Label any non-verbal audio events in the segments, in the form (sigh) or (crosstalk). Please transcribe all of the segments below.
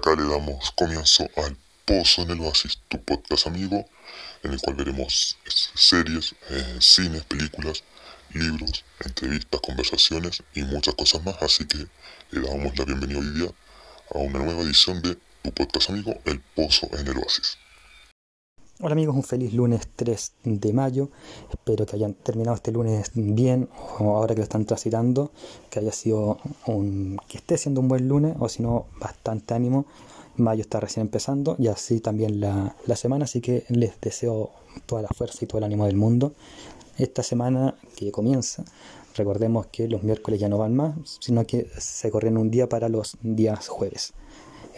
acá le damos comienzo al Pozo en el Oasis, tu podcast amigo, en el cual veremos series, eh, cines, películas, libros, entrevistas, conversaciones y muchas cosas más. Así que le damos la bienvenida hoy día a una nueva edición de tu podcast amigo, El Pozo en el Oasis. Hola amigos, un feliz lunes 3 de mayo. Espero que hayan terminado este lunes bien o ahora que lo están transitando, que haya sido un que esté siendo un buen lunes o si no bastante ánimo. Mayo está recién empezando y así también la, la semana, así que les deseo toda la fuerza y todo el ánimo del mundo. Esta semana que comienza, recordemos que los miércoles ya no van más, sino que se corren un día para los días jueves.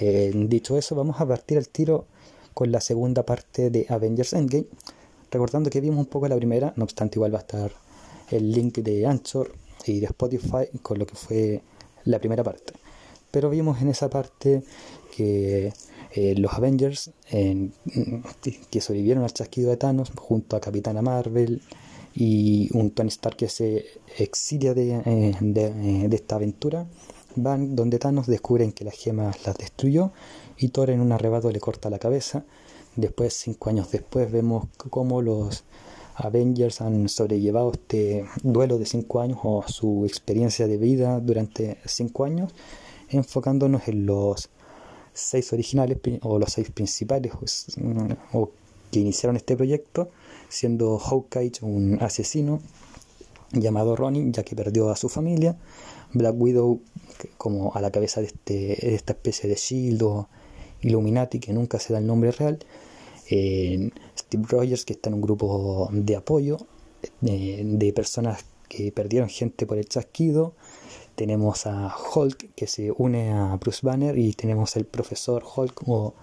Eh, dicho eso, vamos a partir el tiro con la segunda parte de Avengers Endgame. Recordando que vimos un poco la primera, no obstante igual va a estar el link de Anchor y de Spotify con lo que fue la primera parte. Pero vimos en esa parte que eh, los Avengers que sobrevivieron al chasquido de Thanos junto a Capitana Marvel y un Tony Stark que se exilia de, eh, de esta aventura van donde Thanos descubren que las gemas las destruyó y Thor en un arrebato le corta la cabeza. Después, cinco años después, vemos cómo los Avengers han sobrellevado este duelo de cinco años o su experiencia de vida durante cinco años, enfocándonos en los seis originales o los seis principales o que iniciaron este proyecto, siendo Hawkeye un asesino llamado Ronin, ya que perdió a su familia, Black Widow como a la cabeza de, este, esta especie de Shield Illuminati, que nunca se da el nombre real, Steve Rogers, que está en un grupo de apoyo eh, de personas que perdieron gente por el chasquido, tenemos a Hulk que se une a Bruce Banner y tenemos el profesor Hulk o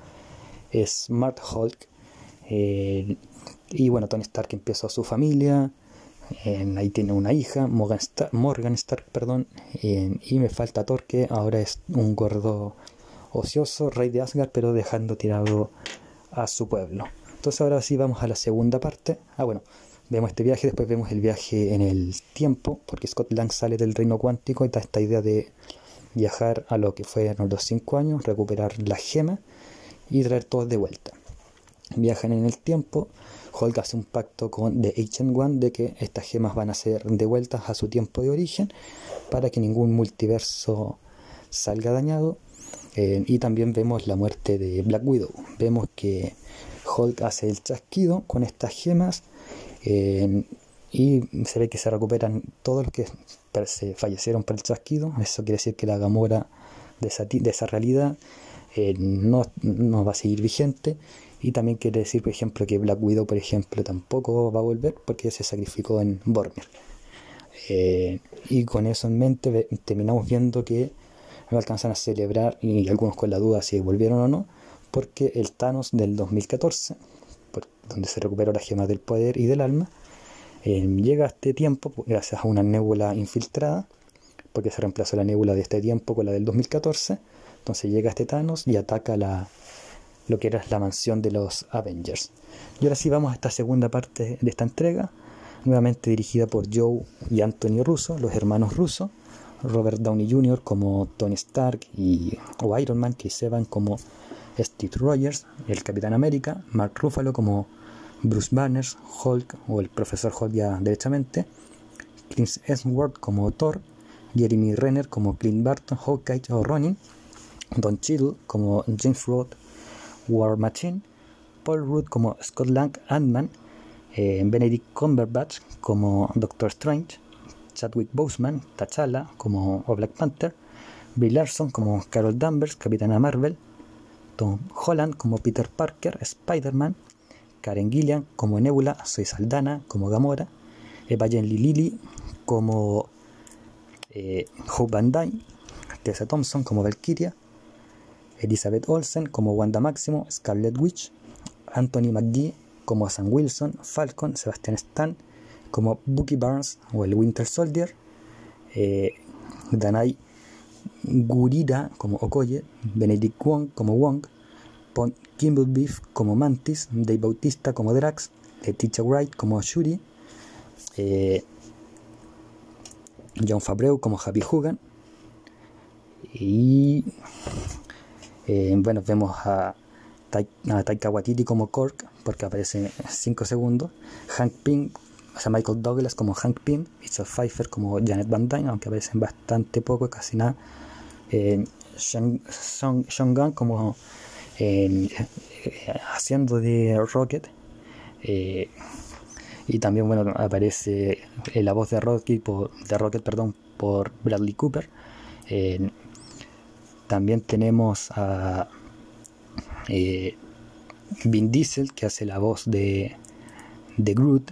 Smart Hulk eh, y bueno Tony Stark empezó su familia ahí tiene una hija, Morgan Stark, perdón, y me falta Thor, que ahora es un gordo ocioso, rey de Asgard, pero dejando tirado a su pueblo. Entonces ahora sí vamos a la segunda parte. Ah, bueno, vemos este viaje, después vemos el viaje en el tiempo, porque Scott Lang sale del reino cuántico y da esta idea de viajar a lo que fue en los cinco años, recuperar la gema y traer todo de vuelta. Viajan en el tiempo, Hulk hace un pacto con The Ancient One de que estas gemas van a ser devueltas a su tiempo de origen para que ningún multiverso salga dañado. Eh, y también vemos la muerte de Black Widow. Vemos que Hulk hace el chasquido con estas gemas eh, y se ve que se recuperan todos los que se fallecieron por el chasquido. Eso quiere decir que la Gamora de esa, de esa realidad eh, no, no va a seguir vigente y también quiere decir, por ejemplo, que Black Widow, por ejemplo, tampoco va a volver porque se sacrificó en Bormir. Eh, y con eso en mente terminamos viendo que no alcanzan a celebrar, y algunos con la duda si volvieron o no, porque el Thanos del 2014, donde se recuperó la gema del poder y del alma, eh, llega a este tiempo gracias a una nébula infiltrada, porque se reemplazó la nébula de este tiempo con la del 2014, entonces llega este Thanos y ataca la, lo que era la mansión de los Avengers. Y ahora sí vamos a esta segunda parte de esta entrega, nuevamente dirigida por Joe y Anthony Russo, los hermanos Russo, Robert Downey Jr. como Tony Stark y o Iron Man, Chris Evans como Steve Rogers, el Capitán América, Mark Ruffalo como Bruce Banner, Hulk o el Profesor Hulk ya derechamente, Chris Hemsworth como Thor, Jeremy Renner como Clint Barton, Hawkeye o Ronin, Don Cheadle como James Roth, War Machine, Paul Rudd como Scott Lang Ant-Man, eh, Benedict Cumberbatch como Doctor Strange, Chadwick Boseman, T'Challa como Black Panther, Bill Larson como Carol Danvers, Capitana Marvel, Tom Holland como Peter Parker, Spider-Man, Karen Gillian como Nebula, Soy Saldana como Gamora, Evangeline Lilly como eh, Hope Van Tessa Thompson como Valkyria, Elizabeth Olsen como Wanda Máximo, Scarlet Witch, Anthony McGee como Sam Wilson, Falcon, Sebastian Stan como Bucky Barnes o el Winter Soldier, eh, Danai Gurira como Okoye, Benedict Wong como Wong, Pont Beef como Mantis, Dave Bautista como Drax, Letitia Wright como Shuri, eh, John Fabreu como Happy Hogan y Eh, bueno, vemos a, Taika Waititi como Cork, porque aparece 5 segundos. Hank Pym, o sea, Michael Douglas como Hank Pym. Richard Pfeiffer como Janet Van Dyne, aunque aparecen bastante poco, casi nada. Eh, Sean, Gunn como eh, haciendo de Rocket. Y también bueno aparece la voz de Rocket por, de Rocket perdón por Bradley Cooper también tenemos a Vin Diesel que hace la voz de, de Groot.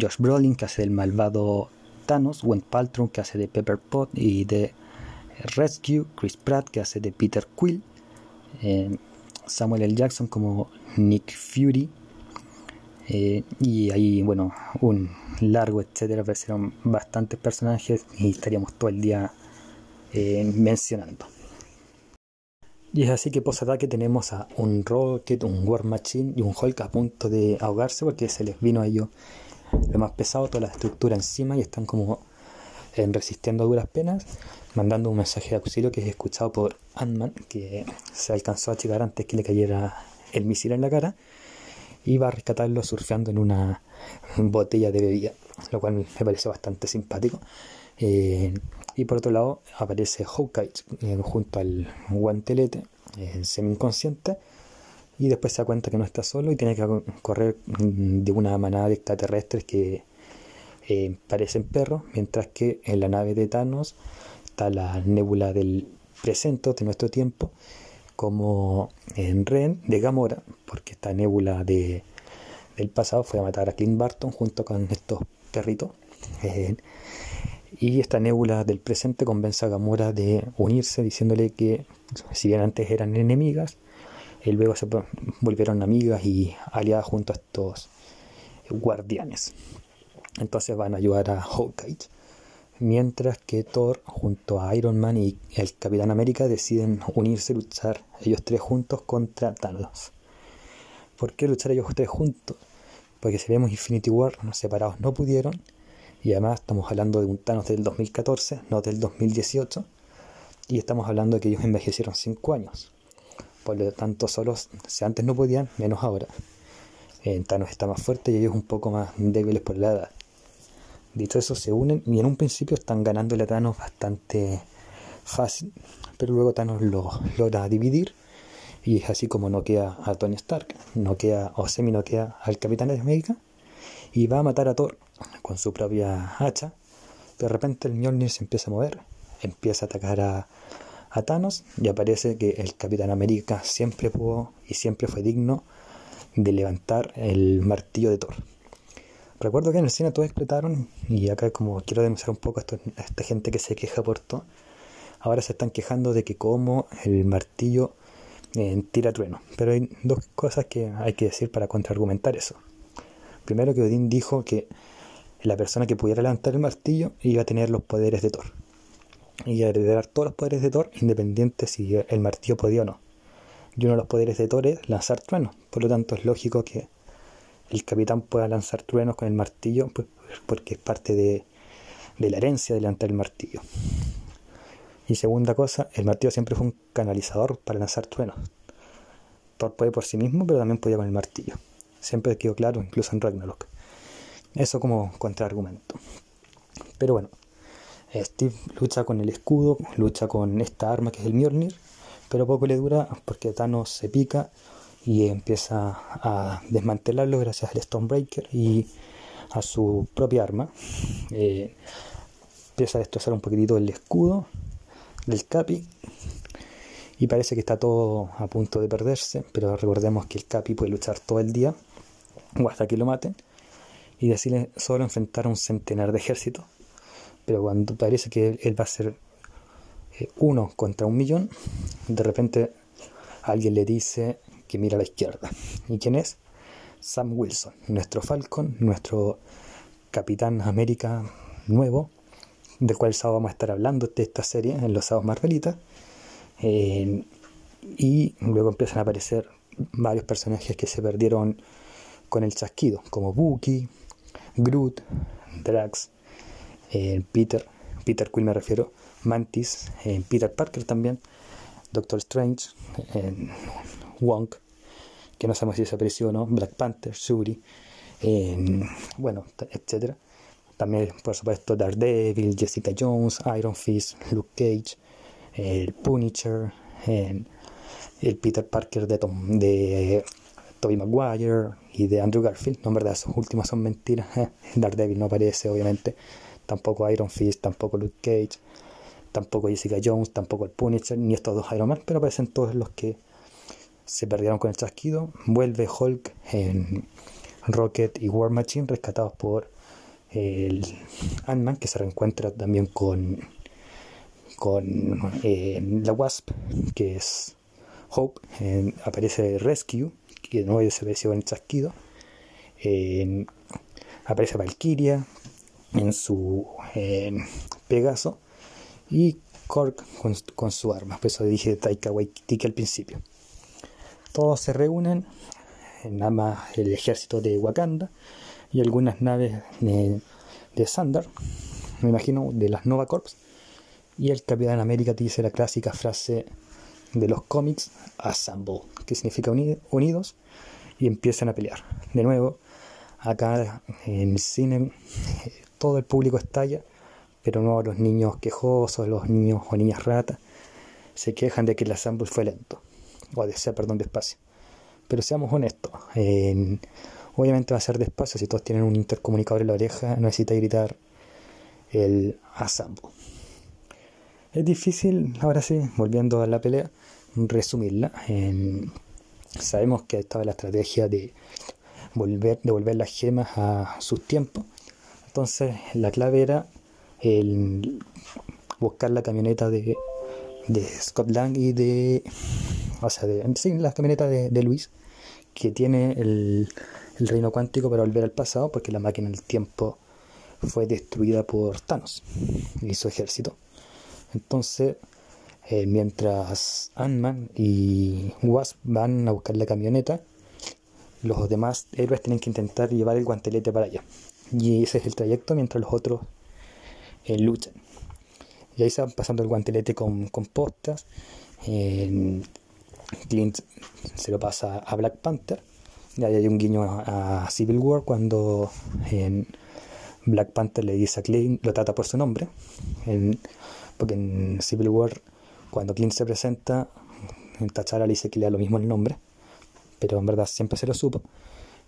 Josh Brolin que hace el malvado Thanos. Went Paltrow que hace de Pepper Pot y de Rescue, Chris Pratt que hace de Peter Quill, eh, Samuel L. Jackson como Nick Fury, eh, y ahí, bueno, un largo, etcétera, aparecieron bastantes personajes y estaríamos todo el día eh, mencionando. Y es así que post ataque tenemos a un Rocket, un War Machine y un Hulk a punto de ahogarse porque se les vino a ellos lo más pesado, toda la estructura encima y están como resistiendo a duras penas mandando un mensaje de auxilio que es escuchado por Ant-Man, que se alcanzó a achicar antes que le cayera el misil en la cara, y va a rescatarlo surfeando en una botella de bebida, lo cual me parece bastante simpático. Eh, y por otro lado aparece Hawkeye eh, junto al guantelete, eh, semi-inconsciente, y después se da cuenta que no está solo y tiene que correr de una manada de extraterrestres que parecen perros, mientras que en la nave de Thanos está la nébula del presente de nuestro tiempo, como en Ren de Gamora, porque esta nébula de, del pasado fue a matar a Clint Barton junto con estos perritos. Y esta nébula del presente convence a Gamora de unirse, diciéndole que si bien antes eran enemigas, eh, luego se volvieron amigas y aliadas junto a estos guardianes. Entonces van a ayudar a Hawkeye mientras que Thor junto a Iron Man y el Capitán América deciden unirse y luchar ellos tres juntos contra Thanos. ¿Por qué luchar ellos tres juntos? Porque si vemos Infinity War, separados no pudieron, y además estamos hablando de un Thanos del 2014, no del 2018, y estamos hablando de que ellos envejecieron 5 años. Por lo tanto, solos, si antes no podían, menos ahora. Eh, Thanos está más fuerte y ellos un poco más débiles por la edad. Dicho eso, se unen y en un principio están ganando a Thanos bastante fácil, pero luego Thanos lo logra dividir y es así como no queda a Tony Stark, no queda o semi no queda al Capitán de América y va a matar a Thor con su propia hacha. De repente el Mjolnir se empieza a mover, empieza a atacar a, Thanos y aparece que el Capitán América siempre pudo y siempre fue digno de levantar el martillo de Thor. Recuerdo que en el cine todos explotaron y acá como quiero denunciar un poco a, esta gente que se queja por todo, ahora se están quejando de que como el martillo eh, tira trueno. Pero hay dos cosas que hay que decir para contraargumentar eso. Primero que Odín dijo que la persona que pudiera levantar el martillo iba a tener los poderes de Thor. Y a heredar todos los poderes de Thor, independiente si el martillo podía o no. Y uno de los poderes de Thor es lanzar trueno. Por lo tanto es lógico que el capitán pueda lanzar truenos con el martillo, pues, porque es parte de, la herencia de levantar el martillo. Y segunda cosa, el martillo siempre fue un canalizador para lanzar truenos. Thor puede por sí mismo, pero también podía con el martillo. Siempre quedó claro, incluso en Ragnarok. Eso como contraargumento. Pero bueno, eh, Steve lucha con el escudo, lucha con esta arma que es el Mjolnir, pero poco le dura porque Thanos se pica y empieza a desmantelarlo gracias al Stonebreaker y a su propia arma. Eh, empieza a destrozar un poquitito el escudo del Capi y parece que está todo a punto de perderse, pero recordemos que el Capi puede luchar todo el día o hasta que lo maten y decirle solo enfrentar a un centenar de ejércitos. Pero cuando parece que él va a ser eh, uno contra un millón, de repente alguien le dice que mira a la izquierda. ¿Y quién es? Sam Wilson, nuestro Falcon, nuestro Capitán América nuevo, del cual sábado vamos a estar hablando de esta serie en los sábados Marvelitas. Eh, y luego empiezan a aparecer varios personajes que se perdieron con el chasquido, como Bucky, Groot, Drax, eh, Peter, Peter Quill me refiero, Mantis, eh, Peter Parker también, Doctor Strange, en Wong, que no sabemos si desapareció o no, Black Panther, Shuri, bueno, etcétera. También, por supuesto, Daredevil, Jessica Jones, Iron Fist, Luke Cage, el Punisher, el Peter Parker de, Tom, de Tobey Maguire y de Andrew Garfield. No, en verdad, esos últimos son mentiras. (laughs) Daredevil no aparece, obviamente. Tampoco Iron Fist, tampoco Luke Cage, tampoco Jessica Jones, tampoco el Punisher, ni estos dos Iron Man, pero aparecen todos los que se perdieron con el chasquido. Vuelve Hulk en Rocket y War Machine, rescatados por el Ant-Man, que se reencuentra también con, con eh, la Wasp, que es Hope. aparece Rescue, que de nuevo desapareció en el chasquido. aparece Valkyria en su Pegaso y Cork con, su arma. Por eso dije Taika Waititi al principio. Todos se reúnen en más el ejército de Wakanda y algunas naves de, de Sandar, me imagino, de las Nova Corps. Y el Capitán América dice la clásica frase de los cómics, Assemble, que significa unidos, y empiezan a pelear. De nuevo, acá en el cine todo el público estalla, pero no los niños quejosos, los niños o niñas ratas, se quejan de que el Assemble fue lento, o de ser, perdón, despacio. Pero seamos honestos, obviamente va a ser despacio, si todos tienen un intercomunicador en la oreja, no necesita gritar el Assemble. Es difícil, ahora sí, volviendo a la pelea, resumirla. sabemos que estaba la estrategia de volver, devolver las gemas a sus tiempos. Entonces la clave era el buscar la camioneta de, de Scott Lang y de... O sea, de, sí, la camioneta de, de Luis, que tiene el, el reino cuántico para volver al pasado, porque la máquina del tiempo fue destruida por Thanos y su ejército. Entonces, eh, mientras Ant-Man y Wasp van a buscar la camioneta, los demás héroes tienen que intentar llevar el guantelete para allá. Y ese es el trayecto mientras los otros eh, luchan. Y ahí se van pasando el guantelete con, con postas. Clint se lo pasa a Black Panther. Y ahí hay un guiño a, Civil War cuando en Black Panther le dice a Clint, lo trata por su nombre. Porque en Civil War, cuando Clint se presenta, en T'Challa le dice que le da lo mismo el nombre, pero en verdad siempre se lo supo.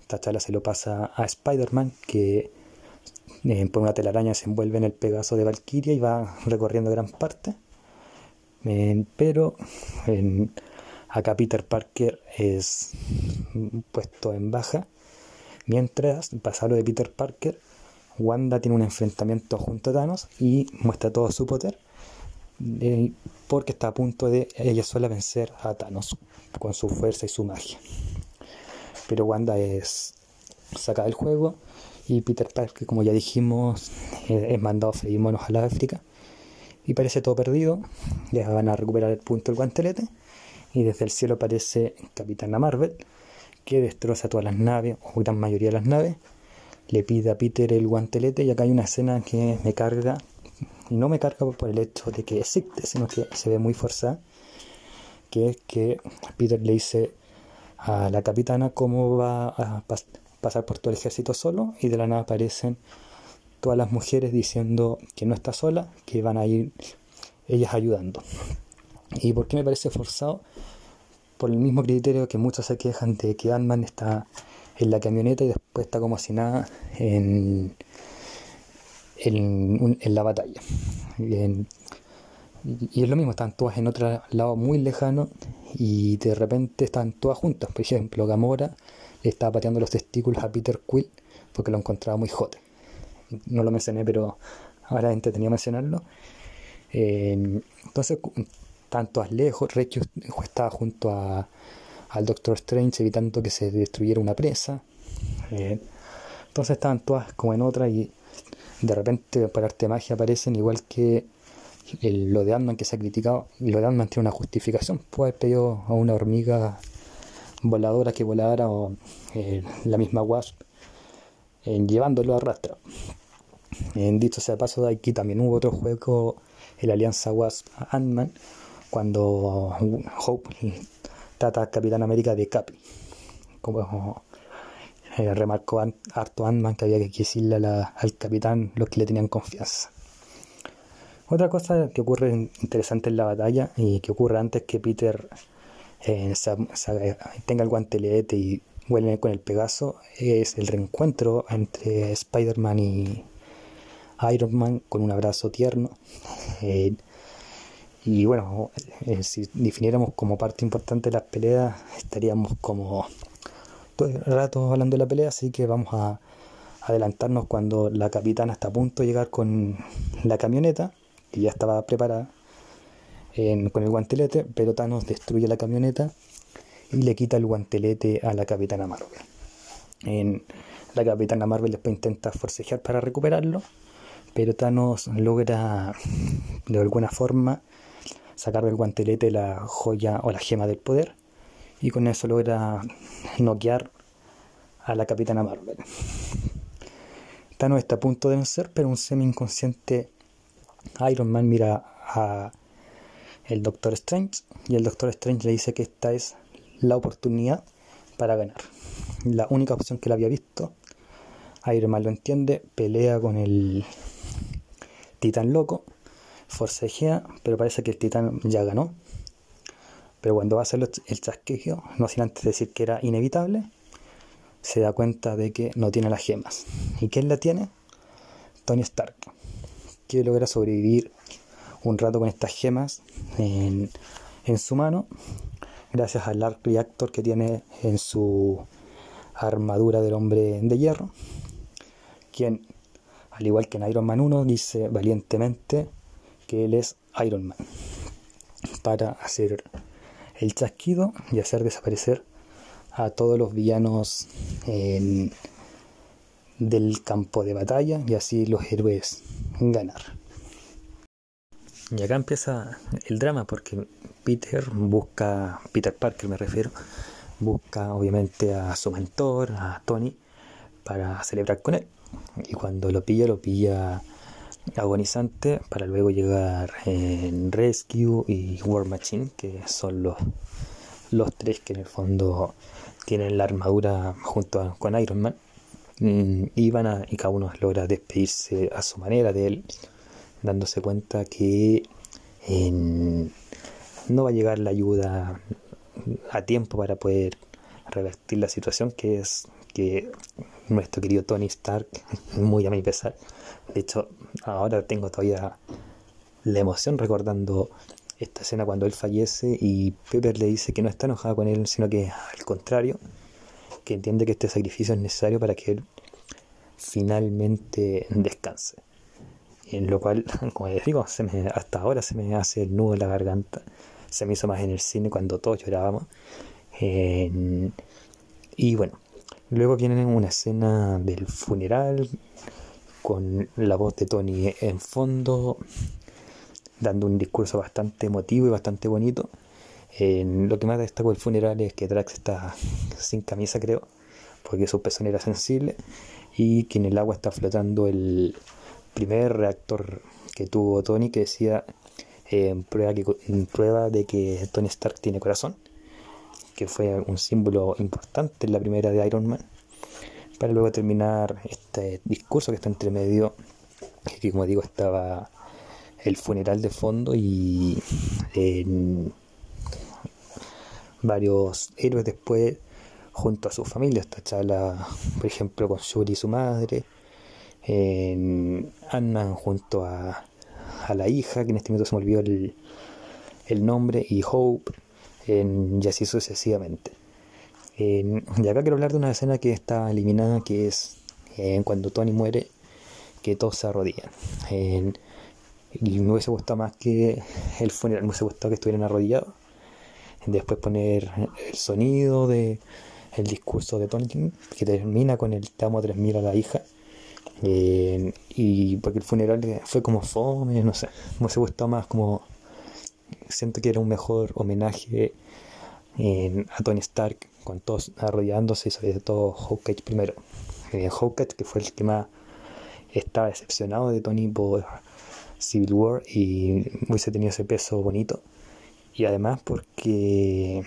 T'Challa se lo pasa a Spider-Man, que eh, por una telaraña se envuelve en el Pegaso de Valkyria y va recorriendo gran parte. Eh, pero acá Peter Parker es puesto en baja. Mientras pasa lo de Peter Parker, Wanda tiene un enfrentamiento junto a Thanos y muestra todo su poder porque está a punto de ella sola vencer a Thanos con su fuerza y su magia. Pero Wanda es sacada del juego y Peter Parker, como ya dijimos, es mandado a freír monos a la África y parece todo perdido. Ya van a recuperar el punto del guantelete y desde el cielo aparece Capitana Marvel que destroza todas las naves o gran mayoría de las naves. Le pide a Peter el guantelete y acá hay una escena que me carga y no me carga por el hecho de que existe, sino que se ve muy forzada, que es que Peter le dice a la capitana cómo va a pasar por todo el ejército solo y de la nada aparecen todas las mujeres diciendo que no está sola, que van a ir ellas ayudando. ¿Y por qué me parece forzado? Por el mismo criterio que muchos se quejan de que Ant-Man está en la camioneta y después está como si nada en, en, la batalla. Y, es lo mismo, están todas en otro lado muy lejano y de repente están todas juntas. Por ejemplo, Gamora le estaba pateando los testículos a Peter Quill porque lo encontraba muy jote. No lo mencioné, pero ahora entretenido mencionarlo. Entonces, están todas lejos. Recho estaba junto a, al Doctor Strange evitando que se destruyera una presa. Eh, entonces estaban todas como en otra y de repente para arte magia aparecen igual que lo de ant que se ha criticado lo de ant tiene una justificación puede haber pedido a una hormiga voladora que volara o eh, la misma Wasp llevándolo a rastra en dicho sea paso de aquí también hubo otro juego el Alianza Wasp Ant-Man cuando Hope trata a Capitán América de Capi. Como eh, remarcó harto Ant-Man que había que decirle al capitán los que le tenían confianza. Otra cosa que ocurre interesante en la batalla y que ocurre antes que Peter eh, tenga el guantelete y vuelve con el Pegaso es el reencuentro entre Spider-Man y Iron Man con un abrazo tierno. Eh, y bueno, eh, si definiéramos como parte importante de las peleas, estaríamos como todo el rato hablando de la pelea, así que vamos a adelantarnos cuando la capitana está a punto de llegar con la camioneta, que ya estaba preparada con el guantelete, pero Thanos destruye la camioneta y le quita el guantelete a la capitana Marvel. En, la capitana Marvel después intenta forcejear para recuperarlo, pero Thanos logra de alguna forma sacar del guantelete la joya o la gema del poder y con eso logra noquear a la capitana Marvel. Thanos está a punto de vencer, pero un semi-inconsciente Iron Man mira a el Doctor Strange y el Doctor Strange le dice que esta es la oportunidad para ganar. La única opción que le había visto. Iron Man lo entiende, pelea con el titán loco, forcejea, pero parece que el titán ya ganó. Pero cuando va a hacer el chasqueo, no sin antes decir que era inevitable, se da cuenta de que no tiene las gemas. ¿Y quién la tiene? Tony Stark, que logra sobrevivir un rato con estas gemas en, en su mano gracias al Arc Reactor que tiene en su armadura del hombre de hierro, quien, al igual que en Iron Man 1, dice valientemente que él es Iron Man, para hacer el chasquido y hacer desaparecer a todos los villanos del campo de batalla y así los héroes ganar. Y acá empieza el drama porque Peter busca, Peter Parker me refiero, busca obviamente a su mentor, a Tony, para celebrar con él. Y cuando lo pilla, lo pilla agonizante para luego llegar en Rescue y War Machine, que son los, los tres que en el fondo tienen la armadura junto con Iron Man. Mm, y, a, y cada uno logra despedirse a su manera de él, dándose cuenta que en no va a llegar la ayuda a tiempo para poder revertir la situación que es que nuestro querido Tony Stark, (laughs) muy a mi pesar, de hecho ahora tengo todavía la emoción recordando esta escena cuando él fallece y Pepper le dice que no está enojada con él, sino que al contrario, que entiende que este sacrificio es necesario para que él finalmente descanse. En lo cual, (laughs) como les digo, se me, hasta ahora se me hace el nudo en la garganta se me hizo más en el cine cuando todos llorábamos. y bueno, luego viene una escena del funeral con la voz de Tony en fondo, dando un discurso bastante emotivo y bastante bonito. lo que más destaco del funeral es que Drax está sin camisa, creo, porque su pezón era sensible, y que en el agua está flotando el primer reactor que tuvo Tony, que decía en prueba, que, prueba de que Tony Stark tiene corazón, que fue un símbolo importante en la primera de Iron Man, para luego terminar este discurso que está entre medio, que como digo estaba el funeral de fondo y varios héroes después junto a su familia, esta charla por ejemplo con Shuri y su madre, en Ant-Man junto a a la hija, que en este momento se me olvidó el, nombre, y Hope, y así sucesivamente. y acá quiero hablar de una escena que está eliminada, que es cuando Tony muere, que todos se arrodillan. y me hubiese gustado más que el funeral, me hubiese gustado que estuvieran arrodillados. Después poner el sonido de el discurso de Tony, que termina con el Te amo 3000 a la hija eh, y porque el funeral fue como fome, no sé, me hubiese gustado más como siento que era un mejor homenaje a Tony Stark con todos arrodillándose y sobre todo Hawkeye primero. Eh, Hawkeye que fue el que más estaba decepcionado de Tony por Civil War y hubiese tenido ese peso bonito Y además porque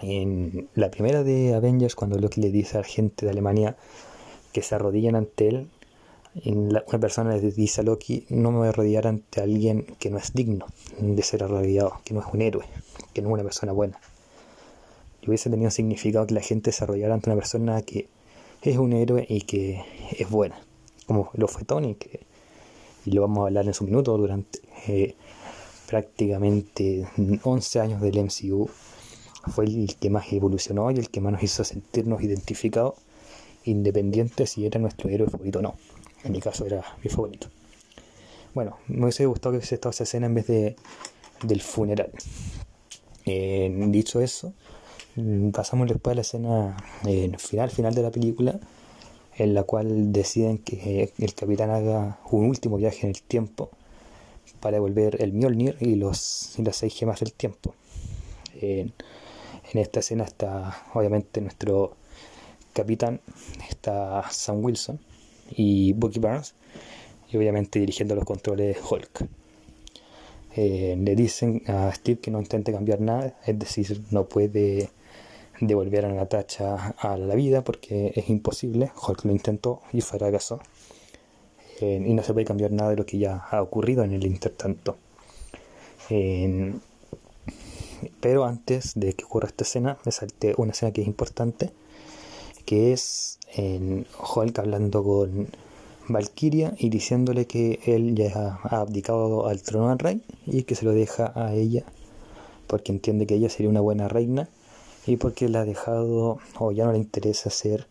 en la primera de Avengers, cuando Loki le dice a la gente de Alemania que se arrodillan ante él, una persona le dice a Loki, no me voy a arrodillar ante alguien que no es digno de ser arrodillado, que no es un héroe, que no es una persona buena. Y hubiese tenido significado que la gente se arrodillara ante una persona que es un héroe y que es buena, como lo fue Tony, que, y lo vamos a hablar en su minuto durante eh, prácticamente 11 años del MCU fue el que más evolucionó y el que más nos hizo sentirnos identificados, independiente si era nuestro héroe favorito o no. En mi caso era mi favorito. Bueno, me hubiese gustado que hubiese estado esa escena en vez de del funeral. Eh, dicho eso, mm, pasamos después a la escena eh, final, final de la película, en la cual deciden que el capitán haga un último viaje en el tiempo para devolver el Mjolnir y, los, y las seis gemas del tiempo. Eh, en esta escena está obviamente nuestro capitán, está Sam Wilson y Bucky Barnes, y obviamente dirigiendo los controles Hulk. Eh, le dicen a Steve que no intente cambiar nada, es decir, no puede devolver a Natasha a la vida porque es imposible. Hulk lo intentó y fracasó. Eh, y no se puede cambiar nada de lo que ya ha ocurrido en el intertanto. Pero antes de que ocurra esta escena, me salté una escena que es importante, que es en Hulk hablando con Valkyria y diciéndole que él ya ha abdicado al trono al rey y que se lo deja a ella porque entiende que ella sería una buena reina y porque le ha dejado o ya no le interesa ser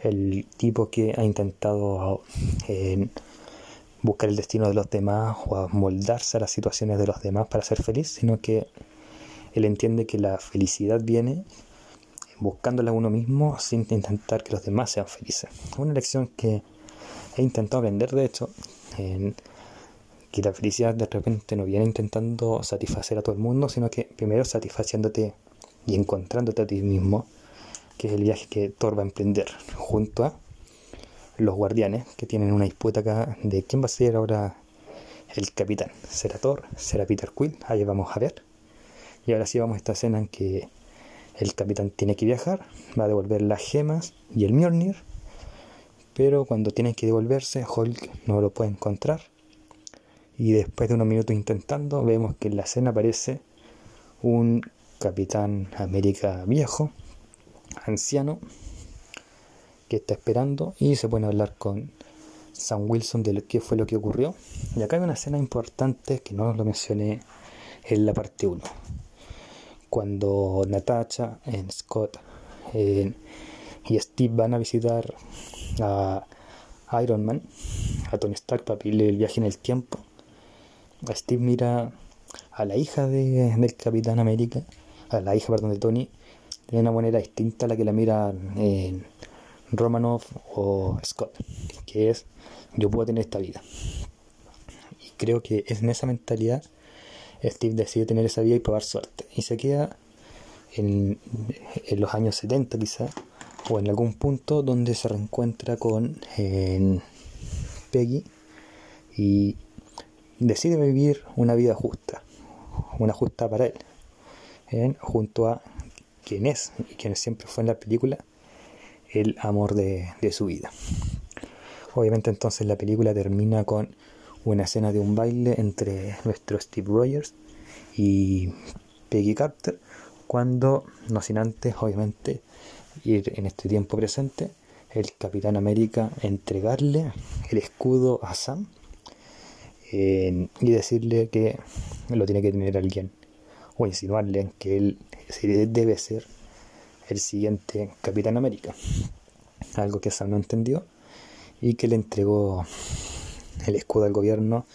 el tipo que ha intentado buscar el destino de los demás o a moldarse a las situaciones de los demás para ser feliz, sino que él entiende que la felicidad viene buscándola uno mismo sin intentar que los demás sean felices. Una lección que he intentado aprender, de hecho, en que la felicidad de repente no viene intentando satisfacer a todo el mundo, sino que primero satisfaciéndote y encontrándote a ti mismo, que es el viaje que Thor va a emprender junto a los guardianes, que tienen una disputa acá de quién va a ser ahora el capitán. ¿Será Thor? ¿Será Peter Quill? Ahí vamos a ver. Y ahora sí vamos a esta escena en que el capitán tiene que viajar, va a devolver las gemas y el Mjolnir, pero cuando tiene que devolverse, Hulk no lo puede encontrar. Y después de unos minutos intentando, vemos que en la escena aparece un Capitán América viejo, anciano, que está esperando y se pone a hablar con Sam Wilson de que fue lo que ocurrió. Y acá hay una escena importante que no lo mencioné en la parte 1 cuando Natasha, en Scott y Steve van a visitar a Iron Man, a Tony Stark para pedirle el viaje en el tiempo, Steve mira a la hija de, del Capitán América, a la hija, perdón, de Tony, de una manera distinta a la que la mira Romanoff o Scott, que es yo puedo tener esta vida. Y creo que es en esa mentalidad Steve decide tener esa vida y probar suerte. Y se queda en, los años 70 quizá, o en algún punto donde se reencuentra con Peggy y decide vivir una vida justa, una justa para él, junto a quien es y quien siempre fue en la película el amor de su vida. Obviamente entonces la película termina con una escena de un baile entre nuestro Steve Rogers y Peggy Carter, cuando, no sin antes, obviamente, ir en este tiempo presente, el Capitán América entregarle el escudo a Sam y decirle que lo tiene que tener alguien, o insinuarle que él debe ser el siguiente Capitán América. Algo que Sam no entendió y que le entregó el escudo al gobierno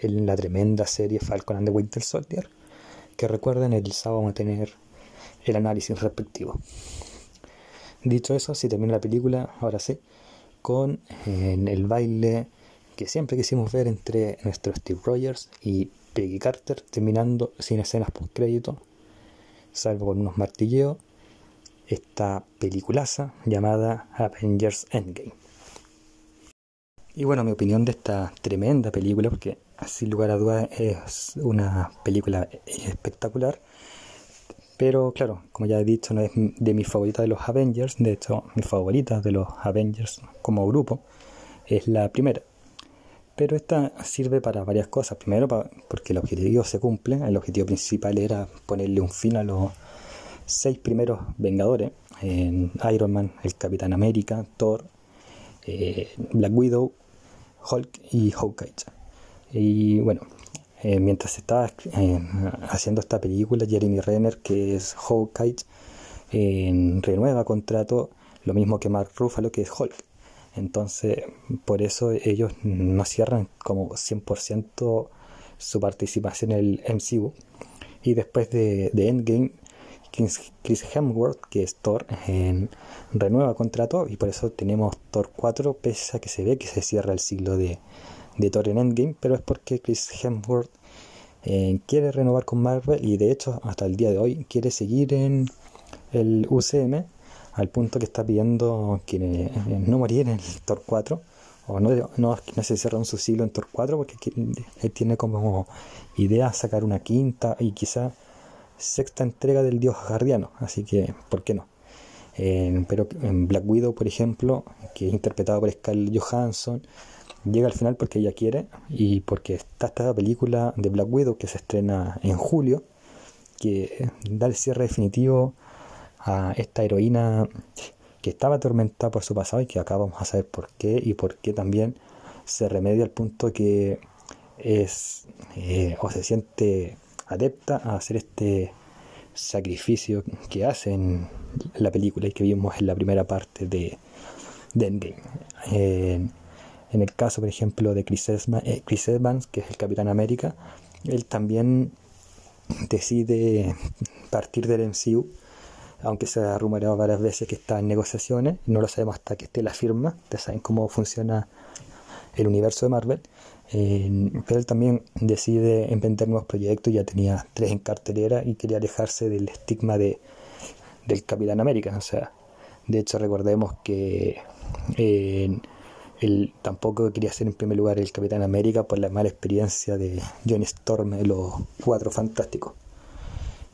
en la tremenda serie Falcon and the Winter Soldier, que recuerden el sábado vamos a tener el análisis respectivo. Dicho eso, si termina la película, ahora sí, con el baile que siempre quisimos ver entre nuestro Steve Rogers y Peggy Carter, terminando sin escenas post crédito, salvo con unos martilleos, esta peliculaza llamada Avengers Endgame. Y bueno, mi opinión de esta tremenda película, porque sin lugar a dudas es una película espectacular. Pero claro, como ya he dicho, no es de mis favoritas de los Avengers. De hecho, mi favorita de los Avengers como grupo es la primera. Pero esta sirve para varias cosas. Primero, porque el objetivo se cumple. El objetivo principal era ponerle un fin a los seis primeros Vengadores. En Iron Man, el Capitán América, Thor, eh, Black Widow, Hulk y Hawkeye. Y bueno, eh, mientras estaba eh, haciendo esta película, Jeremy Renner, que es Hawkeye, renueva contrato, lo mismo que Mark Ruffalo, que es Hulk. Entonces, por eso ellos no cierran como 100% su participación en el MCU. Y después de, de Endgame, Chris Hemsworth, que es Thor, en, renueva contrato y por eso tenemos Thor 4, pese a que se ve que se cierra el siglo de, de Thor en Endgame, pero es porque Chris Hemsworth eh, quiere renovar con Marvel y de hecho hasta el día de hoy quiere seguir en el UCM al punto que está pidiendo que eh, no morir en el Thor 4 o no, no, no se cierra un su siglo en Thor 4 porque él tiene como idea sacar una quinta y quizá sexta entrega del dios guardiano, así que, ¿por qué no? pero en Black Widow, por ejemplo, que es interpretado por Scarlett Johansson, llega al final porque ella quiere y porque está esta película de Black Widow que se estrena en julio, que da el cierre definitivo a esta heroína que estaba atormentada por su pasado y que acá vamos a saber por qué y por qué también se remedia al punto que es eh, o se siente adepta a hacer este sacrificio que hace en la película y que vimos en la primera parte de, Endgame. en el caso, por ejemplo, de eh, Chris, Evans, que es el Capitán América, él también decide partir del MCU, aunque se ha rumoreado varias veces que está en negociaciones, no lo sabemos hasta que esté la firma, ustedes saben cómo funciona el universo de Marvel, pero él también decide emprender nuevos proyectos, ya tenía tres en cartelera y quería alejarse del estigma de, del Capitán América. O sea, de hecho recordemos que él tampoco quería ser en primer lugar el Capitán América por la mala experiencia de John Storm en los Cuatro Fantásticos.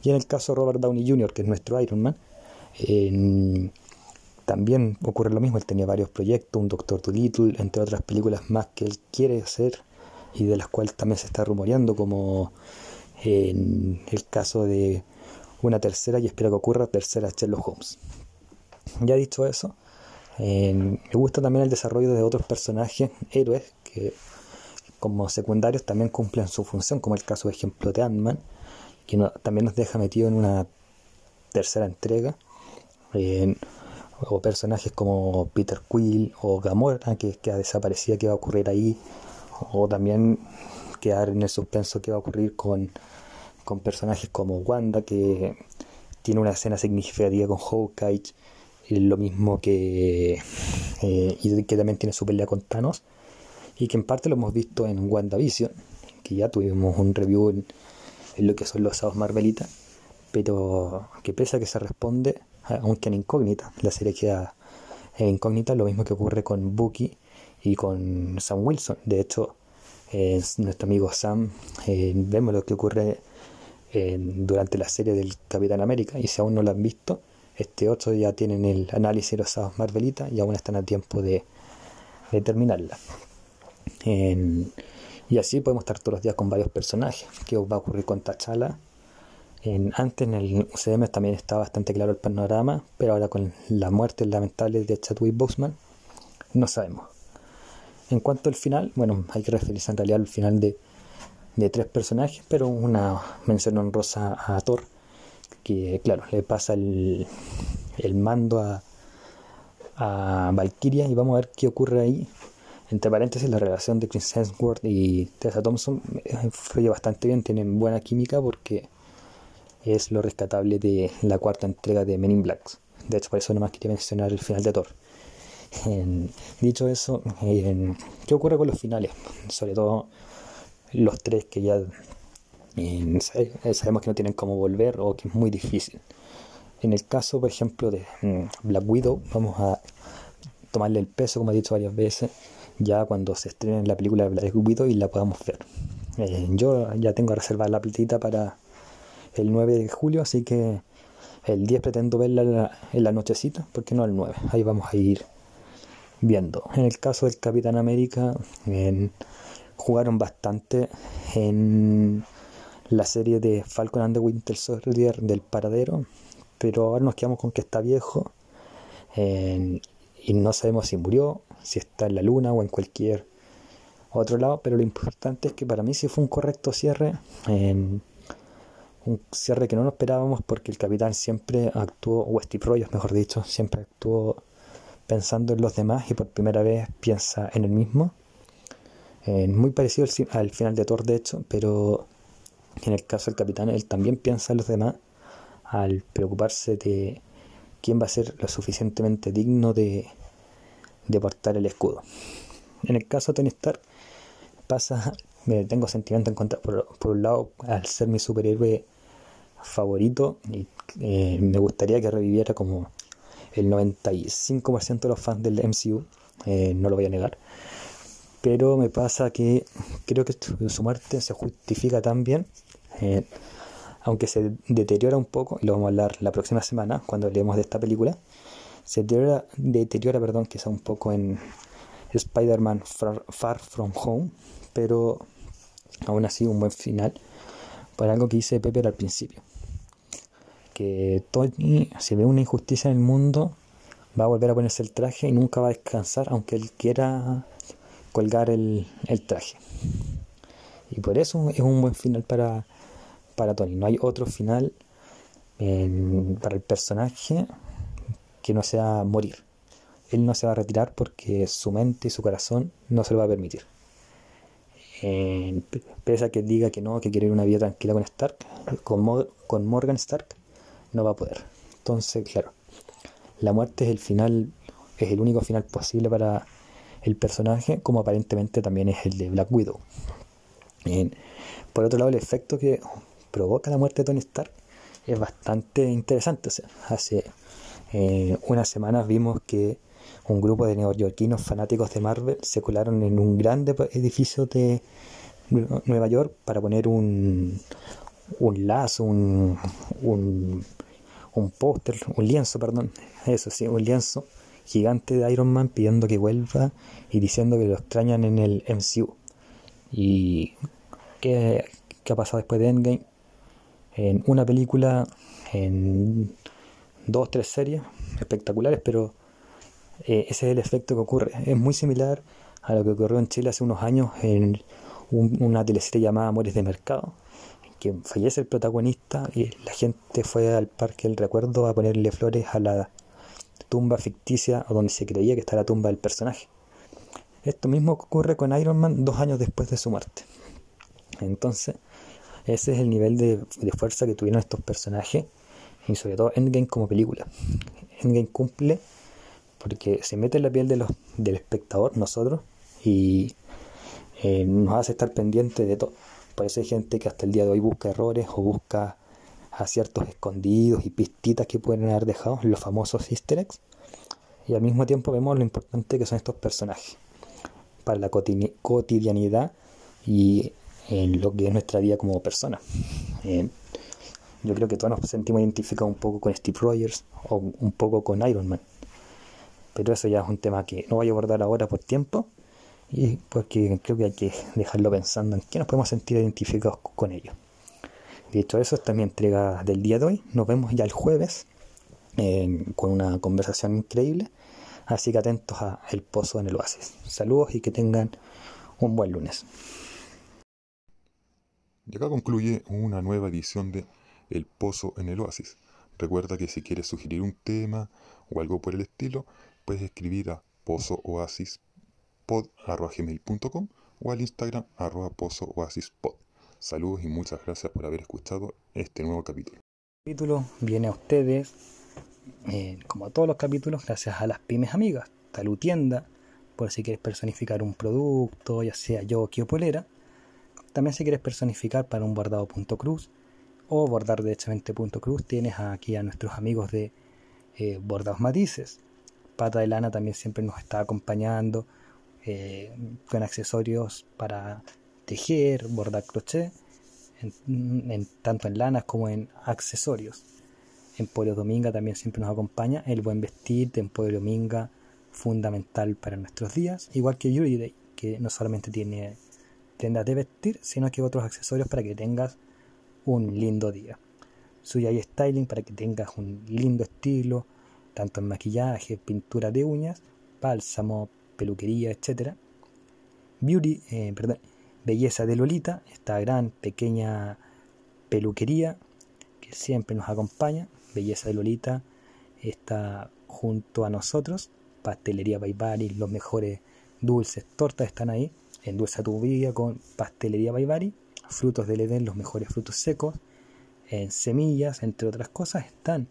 Y en el caso de Robert Downey Jr., que es nuestro Iron Man, también ocurre lo mismo, él tenía varios proyectos, un Doctor Dolittle, entre otras películas más que él quiere hacer y de las cuales también se está rumoreando, como en el caso de una tercera, y espero que ocurra, tercera Sherlock Holmes. Ya dicho eso, me gusta también el desarrollo de otros personajes, héroes, que como secundarios también cumplen su función, como el caso, de ejemplo, de Ant-Man, que también nos deja metido en una tercera entrega o personajes como Peter Quill o Gamora, que, que desaparecía, que va a ocurrir ahí, o también quedar en el suspenso que va a ocurrir con, con personajes como Wanda, que tiene una escena significativa con Hawkeye, lo mismo que, eh, y que también tiene su pelea con Thanos, y que en parte lo hemos visto en WandaVision, que ya tuvimos un review en, lo que son los asados Marvelita, pero que pese a que se responde, aunque en incógnita, la serie queda incógnita, lo mismo que ocurre con Bucky y con Sam Wilson. De hecho, nuestro amigo Sam, eh, vemos lo que ocurre durante la serie del Capitán América y si aún no lo han visto, este 8 ya tienen el análisis de los sábados Marvelita y aún están a tiempo de, terminarla. y así podemos estar todos los días con varios personajes. ¿Qué va a ocurrir con T'Challa? Antes en el UCM también estaba bastante claro el panorama, pero ahora con la muerte lamentable de Chadwick Boseman, no sabemos. En cuanto al final, bueno, hay que referirse en realidad al final de, tres personajes, pero una mención honrosa a Thor, que claro, le pasa el, mando a, a Valkyria y vamos a ver qué ocurre ahí. Entre paréntesis, la relación de Chris Hemsworth y Tessa Thompson eh, fluye bastante bien, tienen buena química porque es lo rescatable de la cuarta entrega de Men in Black. De hecho, por eso nomás quería mencionar el final de Thor. dicho eso, ¿qué ocurre con los finales? Sobre todo los tres que ya sabemos que no tienen cómo volver o que es muy difícil. En el caso, por ejemplo, de mm, Black Widow, vamos a tomarle el peso, como he dicho varias veces, ya cuando se estrene la película de Black Widow y la podamos ver. Eh, yo ya tengo reservada la platita para el 9 de julio, así que el 10 pretendo verla en la, nochecita, porque no el 9, ahí vamos a ir viendo. En el caso del Capitán América, jugaron bastante en la serie de Falcon and the Winter Soldier del paradero, pero ahora nos quedamos con que está viejo y no sabemos si murió, si está en la luna o en cualquier otro lado, pero lo importante es que para mí sí fue un correcto cierre, un cierre que no nos esperábamos porque el capitán siempre actuó, o Steve Rogers mejor dicho, siempre actuó pensando en los demás y por primera vez piensa en el mismo. muy parecido al, final de Thor de hecho, pero en el caso del capitán él también piensa en los demás al preocuparse de quién va a ser lo suficientemente digno de, de portar el escudo. En el caso de Tony Stark, pasa, me tengo sentimiento en contra, por, un lado, al ser mi superhéroe favorito, y, eh, me gustaría que reviviera como el 95% de los fans del MCU, eh, no lo voy a negar, pero me pasa que creo que su muerte se justifica tan bien, eh, aunque se deteriora un poco, y lo vamos a hablar la próxima semana cuando hablemos de esta película, se deteriora, deteriora perdón, quizá un poco en Spider-Man Far, From Home, pero aún así un buen final para algo que dice Pepper al principio. Que Tony, si ve una injusticia en el mundo, va a volver a ponerse el traje y nunca va a descansar, aunque él quiera colgar el, traje. Y por eso es un buen final para, para Tony. No hay otro final para el personaje que no sea morir. Él no se va a retirar porque su mente y su corazón no se lo va a permitir. pese a que diga que no, que quiere una vida tranquila con Stark, con, con Morgan Stark, no va a poder. Entonces, claro, la muerte es el final, es el único final posible para el personaje, como aparentemente también es el de Black Widow. por otro lado, el efecto que provoca la muerte de Tony Stark es bastante interesante. Hace eh, unas semanas vimos que un grupo de neoyorquinos fanáticos de Marvel se colaron en un grande edificio de Nueva York para poner un, un lazo, un, un póster, un lienzo, perdón, eso sí, un lienzo gigante de Iron Man pidiendo que vuelva y diciendo que lo extrañan en el MCU. ¿Y qué, qué ha pasado después de Endgame? En una película, en dos, tres series espectaculares, pero eh, ese es el efecto que ocurre. Es muy similar a lo que ocurrió en Chile hace unos años en una teleserie llamada Amores de Mercado, que fallece el protagonista y la gente fue al Parque del Recuerdo a ponerle flores a la tumba ficticia o donde se creía que está la tumba del personaje. Esto mismo ocurre con Iron Man dos años después de su muerte. Entonces, ese es el nivel de fuerza que tuvieron estos personajes y sobre todo Endgame como película. Endgame cumple porque se mete en la piel de del espectador, nosotros, y eh, nos hace estar pendiente de todo. Por eso hay gente que hasta el día de hoy busca errores o busca aciertos escondidos y pistitas que pueden haber dejado, los famosos easter eggs. Y al mismo tiempo vemos lo importante que son estos personajes para la cotidianidad y en lo que es nuestra vida como persona. Eh, yo creo que todos nos sentimos identificados un poco con Steve Rogers o un poco con Iron Man. Pero eso ya es un tema que no voy a abordar ahora por tiempo y porque creo que hay que dejarlo pensando en qué nos podemos sentir identificados con ellos. Dicho eso, esta es mi entrega del día de hoy. Nos vemos ya el jueves con una conversación increíble. Así que atentos a El Pozo en el Oasis. Saludos y que tengan un buen lunes. Y acá concluye una nueva edición de el Pozo en el Oasis. Recuerda que si quieres sugerir un tema o algo por el estilo, puedes escribir a o al Instagram arroba pozooasispod. Saludos y muchas gracias por haber escuchado este nuevo capítulo. El capítulo viene a ustedes, eh, como a todos los capítulos, gracias a las pymes amigas. Talutienda, por si quieres personificar un producto, ya sea yo o Polera. También si quieres personificar para un bordado.cruz o bordar derechamente punto cruz tienes aquí a nuestros amigos de eh, bordados matices pata de lana también siempre nos está acompañando eh, con accesorios para tejer, bordar crochet, en, tanto en lanas como en accesorios. Emporio Dominga también siempre nos acompaña. El buen vestir de Emporio Dominga, fundamental para nuestros días. Igual que Yuri Day, que no solamente tiene tiendas de vestir, sino que otros accesorios para que tengas un lindo día. Suyai Styling para que tengas un lindo estilo, tanto en maquillaje, pintura de uñas, bálsamo, peluquería, etc. Beauty, eh, perdón, Belleza de Lolita, esta gran pequeña peluquería que siempre nos acompaña. Belleza de Lolita está junto a nosotros. Pastelería Baibari, los mejores dulces, tortas están ahí. Endulza tu vida con Pastelería Baibari. Frutos del Edén, los mejores frutos secos. En semillas, entre otras cosas, están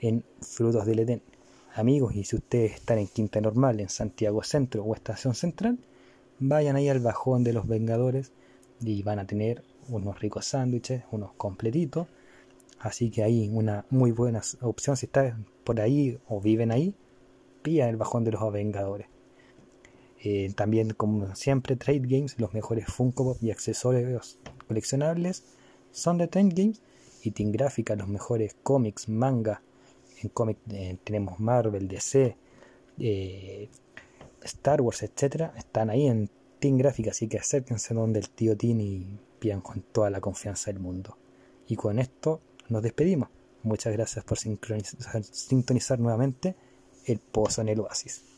en Frutos del Edén. Amigos, y si ustedes están en Quinta Normal, en Santiago Centro o Estación Central, vayan ahí al bajón de los Vengadores y van a tener unos ricos sándwiches, unos completitos. Así que ahí una muy buena opción si están por ahí o viven ahí, pillan el bajón de los Vengadores. Eh, también, como siempre, Trade Games, los mejores Funko y accesorios coleccionables son de Trade Games. Y Team Gráfica, los mejores cómics, manga. En cómic eh, tenemos Marvel, DC, eh, Star Wars, etcétera, están ahí en Team Gráfica, así que acérquense donde el tío Tim y pidan con toda la confianza del mundo. Y con esto nos despedimos. Muchas gracias por sintonizar nuevamente el pozo en el oasis.